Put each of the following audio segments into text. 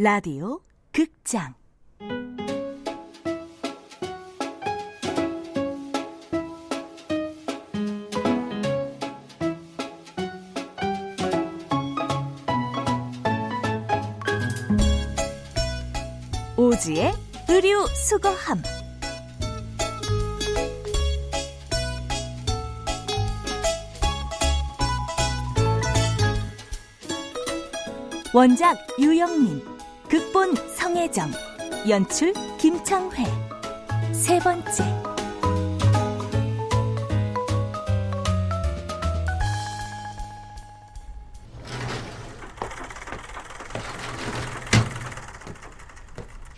라디오 극장. 오지의 의류 수거함. 원작 유영민 극본 성혜정 연출 김창회 세 번째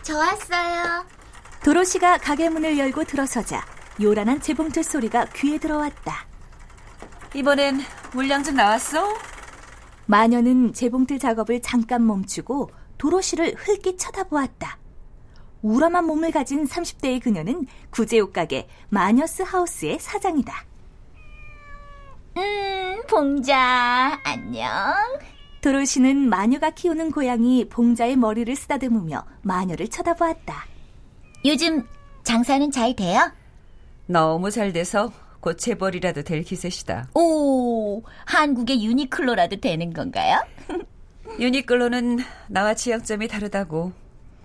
저 왔어요. 도로시가 가게 문을 열고 들어서자 요란한 재봉틀 소리가 귀에 들어왔다. 이번엔 물량 좀 나왔어? 마녀는 재봉틀 작업을 잠깐 멈추고 도로시를 흘낏 쳐다보았다. 우람한 몸을 가진 30대의 그녀는 구제옷 가게 마녀스 하우스의 사장이다. 음, 봉자, 안녕. 도로시는 마녀가 키우는 고양이 봉자의 머리를 쓰다듬으며 마녀를 쳐다보았다. 요즘 장사는 잘 돼요? 너무 잘 돼서 곧 재벌이라도 될 기세시다. 오, 한국의 유니클로라도 되는 건가요? 유니클로는 나와 지향점이 다르다고.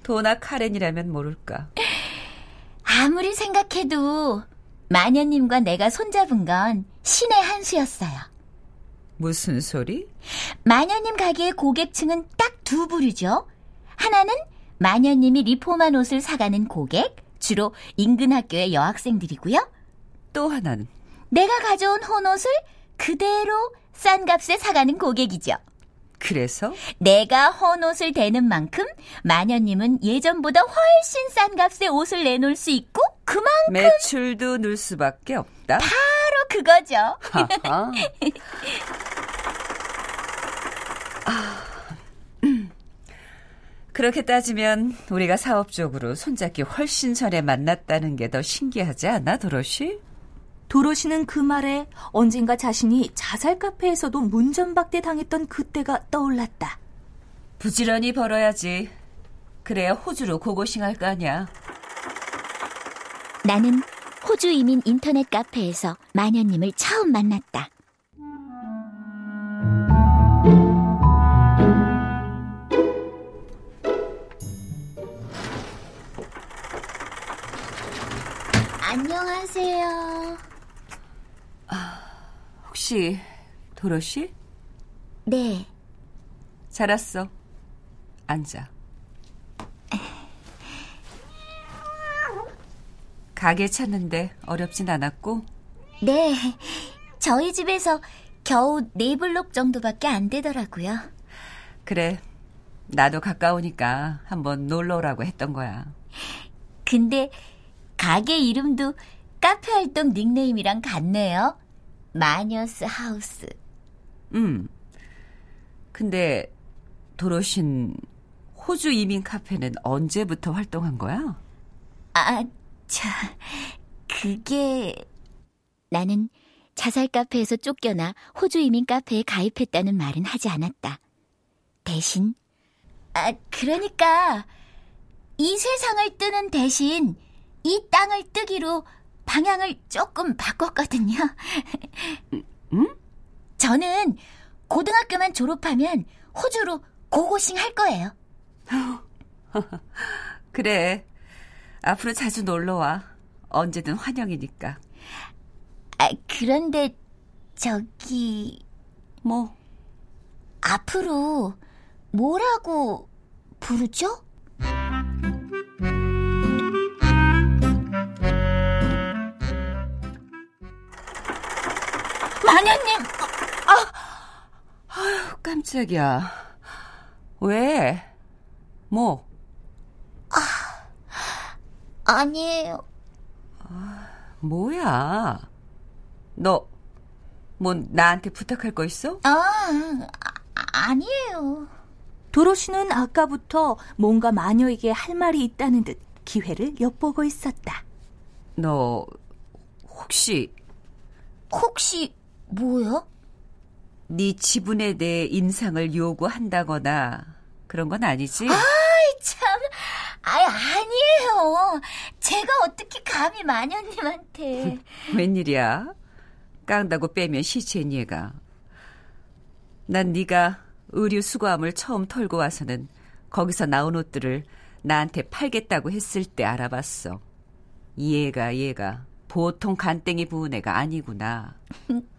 도나 카렌이라면 모를까. 아무리 생각해도 마녀님과 내가 손잡은 건 신의 한 수였어요. 무슨 소리? 마녀님 가게의 고객층은 딱 두 부류죠. 하나는 마녀님이 리폼한 옷을 사가는 고객, 주로 인근 학교의 여학생들이고요. 또 하나는 내가 가져온 혼옷을 그대로 싼 값에 사가는 고객이죠. 그래서 내가 헌 옷을 대는 만큼 마녀님은 예전보다 훨씬 싼 값에 옷을 내놓을 수 있고 그만큼 매출도 늘 수밖에 없다. 바로 그거죠. 아, 음. 그렇게 따지면 우리가 사업적으로 손잡기 훨씬 전에 만났다는 게 더 신기하지 않아, 도로시? 도로시는 그 말에 언젠가 자신이 자살 카페에서도 문전박대 당했던 그때가 떠올랐다. 부지런히 벌어야지. 그래야 호주로 고고싱할 거 아니야. 나는 호주 이민 인터넷 카페에서 마녀님을 처음 만났다. 안녕하세요. 혹시 도로시? 네, 잘 왔어. 앉아. 가게 찾는데 어렵진 않았고 네. 저희 집에서 겨우 네 블록 정도밖에 안 되더라고요. 그래 나도 가까우니까 한번 놀러 오라고 했던 거야. 근데 가게 이름도 카페 활동 닉네임이랑 같네요. 마녀스 하우스. 음. 근데 도로신 호주 이민 카페는 언제부터 활동한 거야? 아, 자, 그게 나는 자살 카페에서 쫓겨나 호주 이민 카페에 가입했다는 말은 하지 않았다. 대신 아, 그러니까 이 세상을 뜨는 대신 이 땅을 뜨기로 방향을 조금 바꿨거든요. 응? 저는 고등학교만 졸업하면 호주로 고고싱 할 거예요. 그래. 앞으로 자주 놀러 와. 언제든 환영이니까. 아, 그런데 저기 뭐 앞으로 뭐라고 부르죠? 마녀님, 아유, 깜짝이야. 왜? 뭐? 아니에요. 뭐야? 너, 뭐, 나한테 부탁할 거 있어? 아, 아 아니에요. 도로시는 아까부터 뭔가 마녀에게 할 말이 있다는 듯 기회를 엿보고 있었다. 너, 혹시, 혹시 뭐요? 네 지분에 대해 인상을 요구한다거나, 그런 건 아니지? 아, 참. 아 아니에요. 제가 어떻게 감히 마녀님한테. 웬일이야? 깡다고 빼면 시체인 얘가. 난 네가 의류 수거함을 처음 털고 와서는 거기서 나온 옷들을 나한테 팔겠다고 했을 때 알아봤어. 얘가 얘가 보통 간땡이 부은 애가 아니구나.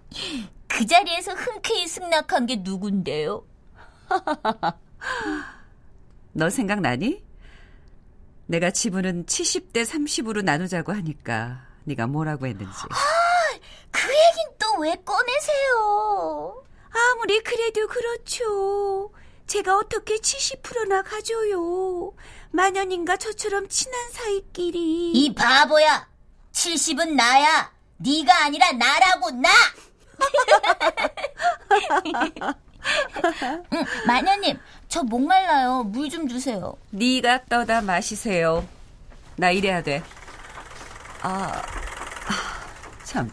그 자리에서 흔쾌히 승낙한 게 누군데요? 너 생각나니? 내가 지분은 70대 30으로 나누자고 하니까 네가 뭐라고 했는지. 아, 그 얘긴 또 왜 꺼내세요? 아무리 그래도 그렇죠. 제가 어떻게 70%나 가져요. 마녀님과 저처럼 친한 사이끼리. 이 바보야. 70은 나야. 네가 아니라 나라고 나. 응, 마녀님, 저 목말라요. 물 좀 주세요. 네가 떠다 마시세요. 나 이래야 돼. 아, 참,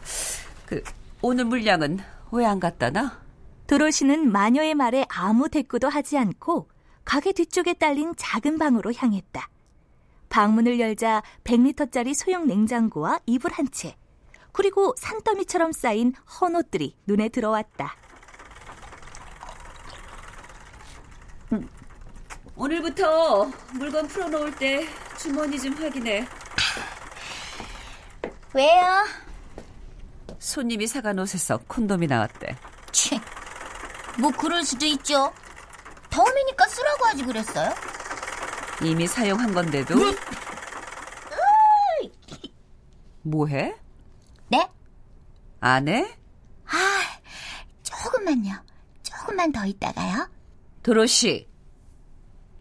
그 오늘 물량은 왜 안 갖다 놔? 도로시는 마녀의 말에 아무 대꾸도 하지 않고 가게 뒤쪽에 딸린 작은 방으로 향했다. 방문을 열자 100리터짜리 소형 냉장고와 이불 한 채, 그리고 산더미처럼 쌓인 헌옷들이 눈에 들어왔다. 음, 오늘부터 물건 풀어놓을 때 주머니 좀 확인해. 왜요? 손님이 사간 옷에서 콘돔이 나왔대. 치, 뭐 그럴 수도 있죠. 다음이니까 쓰라고 하지 그랬어요? 이미 사용한 건데도. 네. 뭐해? 네? 안 해? 아, 조금만요. 조금만 더 있다가요. 도로시.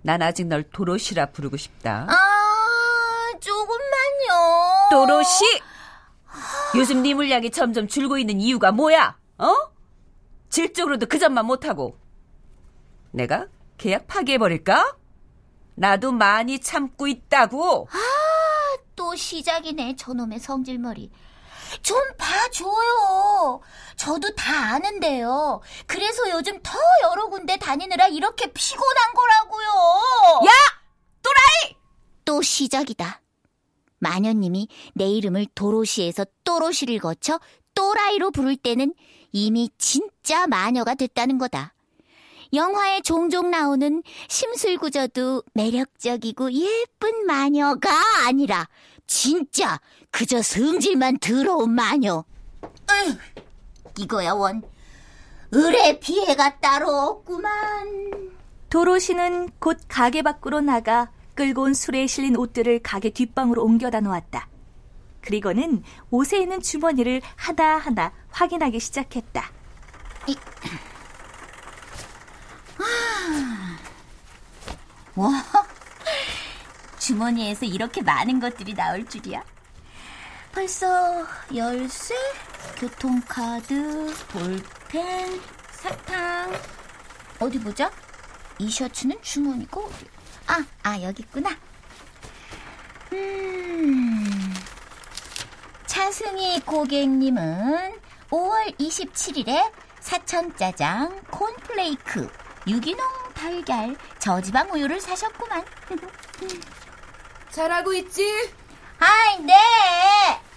난 아직 널 도로시라 부르고 싶다. 아, 조금만요. 도로시! 요즘 네 물량이 점점 줄고 있는 이유가 뭐야? 어? 질적으로도 그 점만 못하고. 내가 계약 파기해버릴까? 나도 많이 참고 있다고. 아, 또 시작이네, 저놈의 성질머리. 좀 봐줘요. 저도 다 아는데요. 그래서 요즘 더 여러 군데 다니느라 이렇게 피곤한 거라고요. 야! 또라이! 또 시작이다. 마녀님이 내 이름을 도로시에서 또로시를 거쳐 또라이로 부를 때는 이미 진짜 마녀가 됐다는 거다. 영화에 종종 나오는 심술구저도 매력적이고 예쁜 마녀가 아니라 진짜 그저 성질만 더러운 마녀. 으, 이거야 원. 의뢰 피해가 따로 없구만. 도로시는 곧 가게 밖으로 나가 끌고 온 술에 실린 옷들을 가게 뒷방으로 옮겨다 놓았다. 그리고는 옷에 있는 주머니를 하나하나 확인하기 시작했다. 이... 와, 주머니에서 이렇게 많은 것들이 나올 줄이야. 벌써 열쇠, 교통카드, 볼펜, 사탕. 어디 보자. 이 셔츠는 주머니고 아, 아 여기 있구나. 음. 차승희 고객님은 5월 27일에 사천짜장, 콘플레이크, 유기농 달걀, 저지방 우유를 사셨구만. 잘하고 있지? 아이, 네.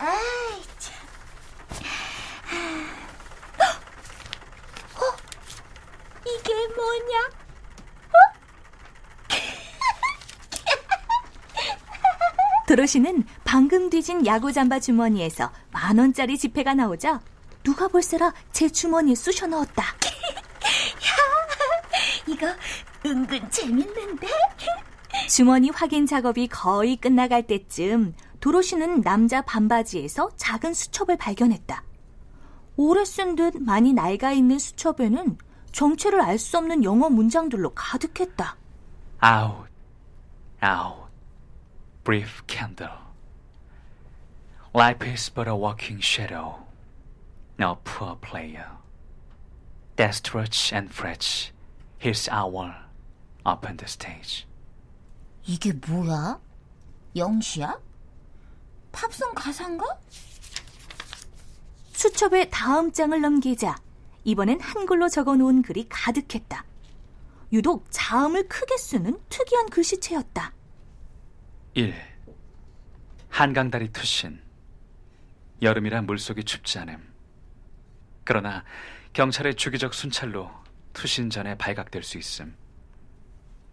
아이, 참. 어? 이게 뭐냐? 도로시는 방금 뒤진 야구 잠바 주머니에서 만 원짜리 지폐가 나오자 누가 볼세라 제 주머니에 쑤셔 넣었다. 야, 이거 은근 재밌는데? 주머니 확인 작업이 거의 끝나갈 때쯤 도로시는 남자 반바지에서 작은 수첩을 발견했다. 오래 쓴 듯 많이 낡아 있는 수첩에는 정체를 알 수 없는 영어 문장들로 가득했다. Out, out, brief candle. Life is but a walking shadow, no poor player. Stretch and fresh, his hour upon the stage. 이게 뭐야? 영시야? 팝송 가사인가? 수첩의 다음 장을 넘기자 이번엔 한글로 적어 놓은 글이 가득했다. 유독 자음을 크게 쓰는 특이한 글씨체였다. 1. 한강다리 투신. 여름이라 물속이 춥지 않음. 그러나 경찰의 주기적 순찰로 투신 전에 발각될 수 있음.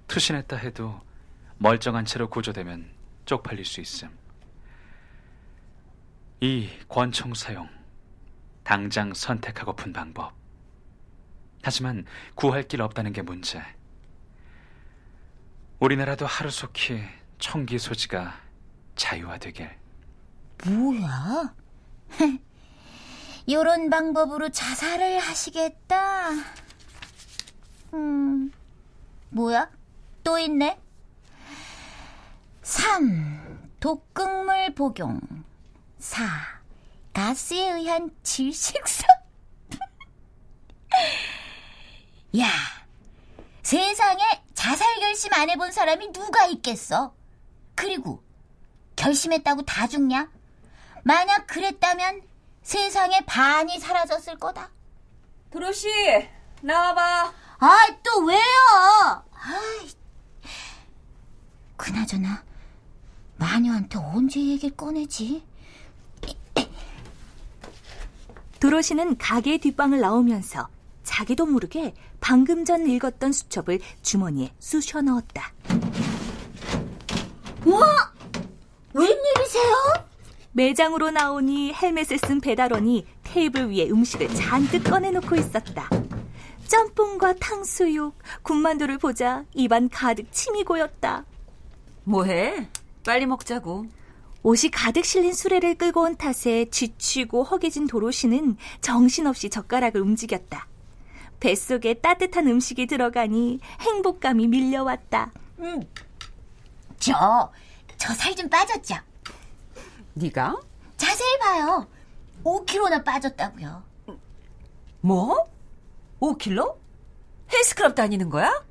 투신했다 해도 멀쩡한 채로 구조되면 쪽팔릴 수 있음. 2. 권총 사용. 당장 선택하고픈 방법. 하지만 구할 길 없다는 게 문제. 우리나라도 하루속히 총기 소지가 자유화되길. 뭐야? 요런 방법으로 자살을 하시겠다. 음, 뭐야? 또 있네. 3. 독극물 복용. 4. 가스에 의한 질식사. 야, 세상에 자살 결심 안 해본 사람이 누가 있겠어? 그리고 결심했다고 다 죽냐? 만약 그랬다면 세상에 반이 사라졌을 거다. 도로시, 나와봐. 아, 또 왜요? 아이, 그나저나 마녀한테 언제 얘기를 꺼내지? 도로시는 가게 뒷방을 나오면서 자기도 모르게 방금 전 읽었던 수첩을 주머니에 쑤셔 넣었다. 와! 웬일이세요? 매장으로 나오니 헬멧을 쓴 배달원이 테이블 위에 음식을 잔뜩 꺼내놓고 있었다. 짬뽕과 탕수육, 군만두를 보자 입안 가득 침이 고였다. 뭐해? 빨리 먹자고. 옷이 가득 실린 수레를 끌고 온 탓에 지치고 허기진 도로시는 정신없이 젓가락을 움직였다. 뱃속에 따뜻한 음식이 들어가니 행복감이 밀려왔다. 음, 저, 저 살 좀 빠졌죠? 네가? 자세히 봐요. 5kg나 빠졌다고요. 뭐? 5킬로? 헬스클럽 다니는 거야?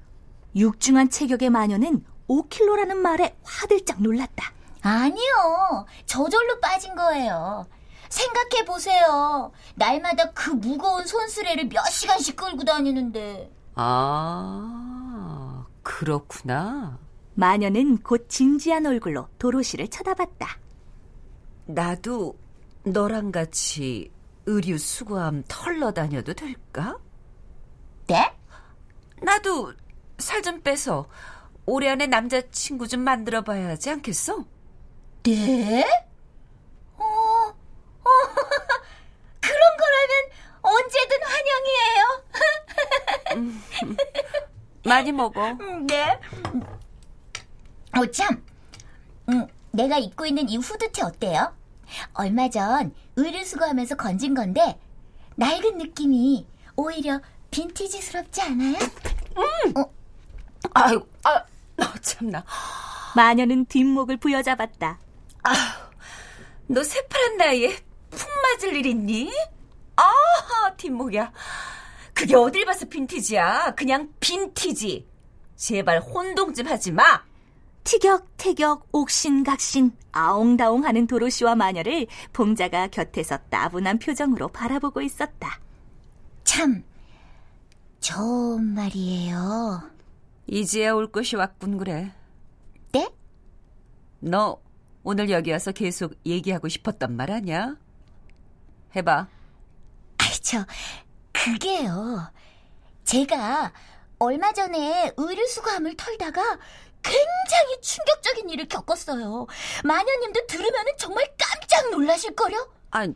육중한 체격의 마녀는 5킬로라는 말에 화들짝 놀랐다. 아니요. 저절로 빠진 거예요. 생각해 보세요. 날마다 그 무거운 손수레를 몇 시간씩 끌고 다니는데. 아, 그렇구나. 마녀는 곧 진지한 얼굴로 도로시를 쳐다봤다. 나도 너랑 같이 의류 수거함 털러 다녀도 될까? 네? 나도 살 좀 빼서 올해 안에 남자친구 좀 만들어 봐야 하지 않겠어? 네? 어, 어, 그런 거라면 언제든 환영이에요. 많이 먹어. 네. 어, 참. 음, 내가 입고 있는 이 후드티 어때요? 얼마 전 의류 수거하면서 건진 건데 낡은 느낌이 오히려 빈티지스럽지 않아요? 아유, 아, 어, 참나. 마녀는 뒷목을 부여잡았다. 너 새파란 나이에 푹 맞을 일 있니? 아, 뒷목이야. 그게 어딜 봐서 빈티지야. 그냥 빈티지. 제발 혼동 좀 하지 마. 티격태격 옥신각신 아웅다웅 하는 도로시와 마녀를 봉자가 곁에서 따분한 표정으로 바라보고 있었다. 참 좋은 말이에요. 이제야 올 것이 왔군 그래. 네? 너 오늘 여기 와서 계속 얘기하고 싶었단 말 아니야? 해봐. 아이 저 그게요. 제가 얼마 전에 의류 수거함을 털다가 굉장히 충격적인 일을 겪었어요. 마녀님도 들으면 정말 깜짝 놀라실걸요? 아,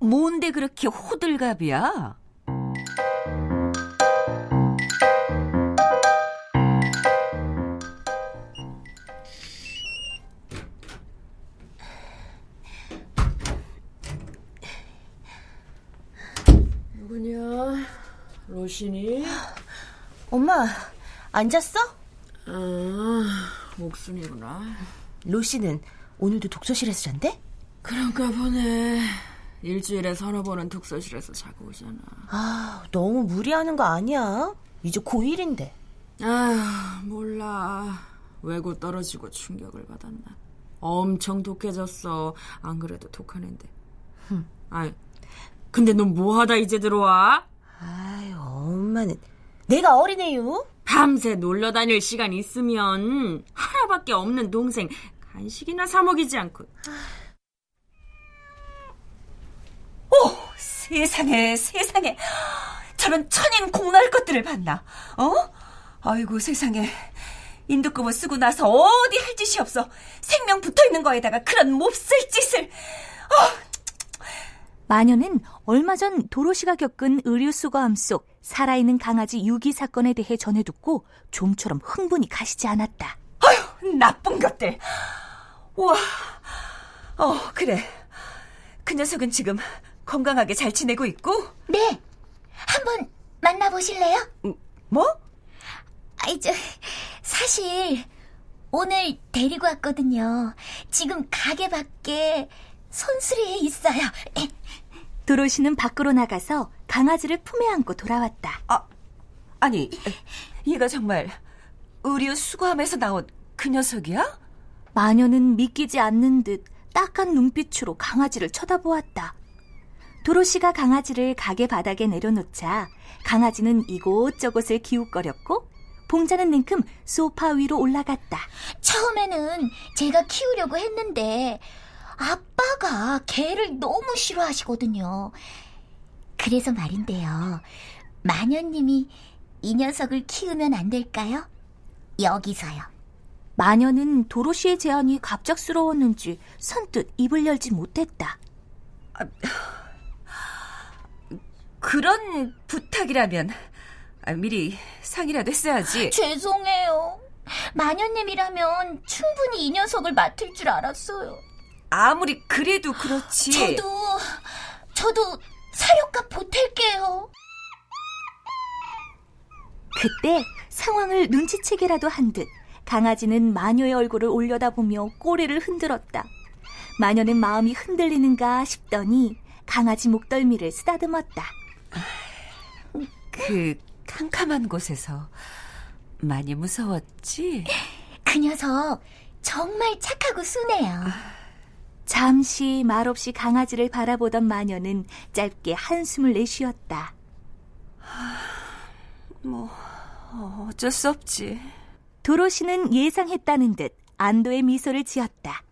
뭔데 그렇게 호들갑이야? 로신이? 엄마, 앉았어? 아, 옥순이구나. 로시는 오늘도 독서실에서 잔대? 그런가 보네. 일주일에 서너 번은 독서실에서 자고 오잖아. 아, 너무 무리하는 거 아니야? 이제 고1인데. 아, 몰라. 외고 떨어지고 충격을 받았나. 엄청 독해졌어. 안 그래도 독한 앤데. 아이, 근데 넌 뭐하다 이제 들어와? 아유, 엄마는 내가 어린애유? 밤새 놀러 다닐 시간 있으면 하나밖에 없는 동생 간식이나 사 먹이지 않고. 오, 세상에, 세상에. 저런 천인 공날 것들을 봤나? 어? 아이고, 세상에. 인두금을 쓰고 나서 어디 할 짓이 없어. 생명 붙어 있는 거에다가 그런 몹쓸 짓을. 어, 마녀는 얼마 전 도로시가 겪은 의류 수거함 속 살아있는 강아지 유기 사건에 대해 전해 듣고 좀처럼 흥분이 가시지 않았다. 아휴, 나쁜 것들. 우와. 어, 그래. 그 녀석은 지금 건강하게 잘 지내고 있고? 네. 한번 만나보실래요? 뭐? 아이, 저, 사실, 오늘 데리고 왔거든요. 지금 가게 밖에 손수리에 있어요. 도로시는 밖으로 나가서 강아지를 품에 안고 돌아왔다. 아, 아니, 얘가 정말 의류 수거함에서 나온 그 녀석이야? 마녀는 믿기지 않는 듯 딱한 눈빛으로 강아지를 쳐다보았다. 도로시가 강아지를 가게 바닥에 내려놓자 강아지는 이곳저곳을 기웃거렸고 봉자는 냉큼 소파 위로 올라갔다. 처음에는 제가 키우려고 했는데 아빠가 개를 너무 싫어하시거든요. 그래서 말인데요. 마녀님이 이 녀석을 키우면 안 될까요? 여기서요. 마녀는 도로시의 제안이 갑작스러웠는지 선뜻 입을 열지 못했다. 그런 부탁이라면 아, 미리 상의라도 했어야지. 죄송해요. 마녀님이라면 충분히 이 녀석을 맡을 줄 알았어요. 아무리 그래도 그렇지. 저도, 저도 사료값 보탤게요. 그때 상황을 눈치채기라도 한 듯 강아지는 마녀의 얼굴을 올려다보며 꼬리를 흔들었다. 마녀는 마음이 흔들리는가 싶더니 강아지 목덜미를 쓰다듬었다. 그 캄캄한 곳에서 많이 무서웠지? 그 녀석 정말 착하고 순해요. 잠시 말없이 강아지를 바라보던 마녀는 짧게 한숨을 내쉬었다. 뭐 어쩔 수 없지. 도로시는 예상했다는 듯 안도의 미소를 지었다.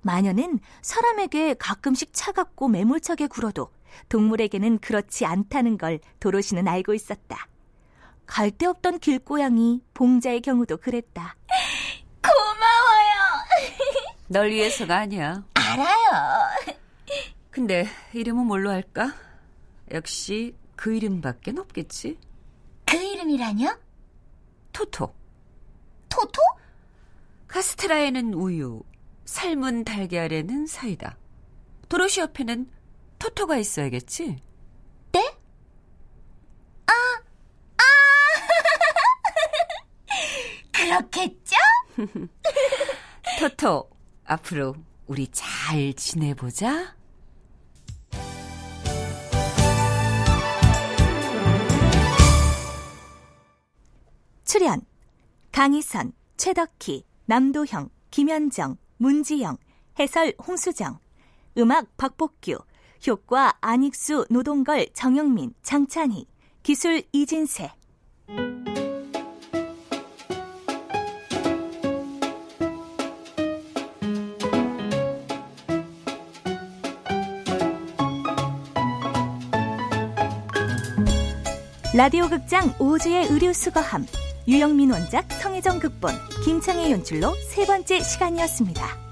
마녀는 사람에게 가끔씩 차갑고 매몰차게 굴어도 동물에게는 그렇지 않다는 걸 도로시는 알고 있었다. 갈 데 없던 길고양이 봉자의 경우도 그랬다. 고마워요. 널 위해서가 아니야. 알아요. 근데 이름은 뭘로 할까? 역시 그 이름밖에 없겠지. 그 이름이라뇨? 토토. 토토? 카스테라에는 우유, 삶은 달걀에는 사이다. 도로시 옆에는 토토가 있어야겠지? 네? 아, 아! 그렇겠죠? 토토, 앞으로 우리 잘 지내보자. 출연 강희선, 최덕희, 남도형, 김현정, 문지영, 해설 홍수정, 음악 박복규, 효과 안익수, 노동걸, 정영민, 장찬희, 기술 이진세. 라디오 극장 5주의 의류 수거함 유영민 원작 성혜정 극본 김창의 연출로 세 번째 시간이었습니다.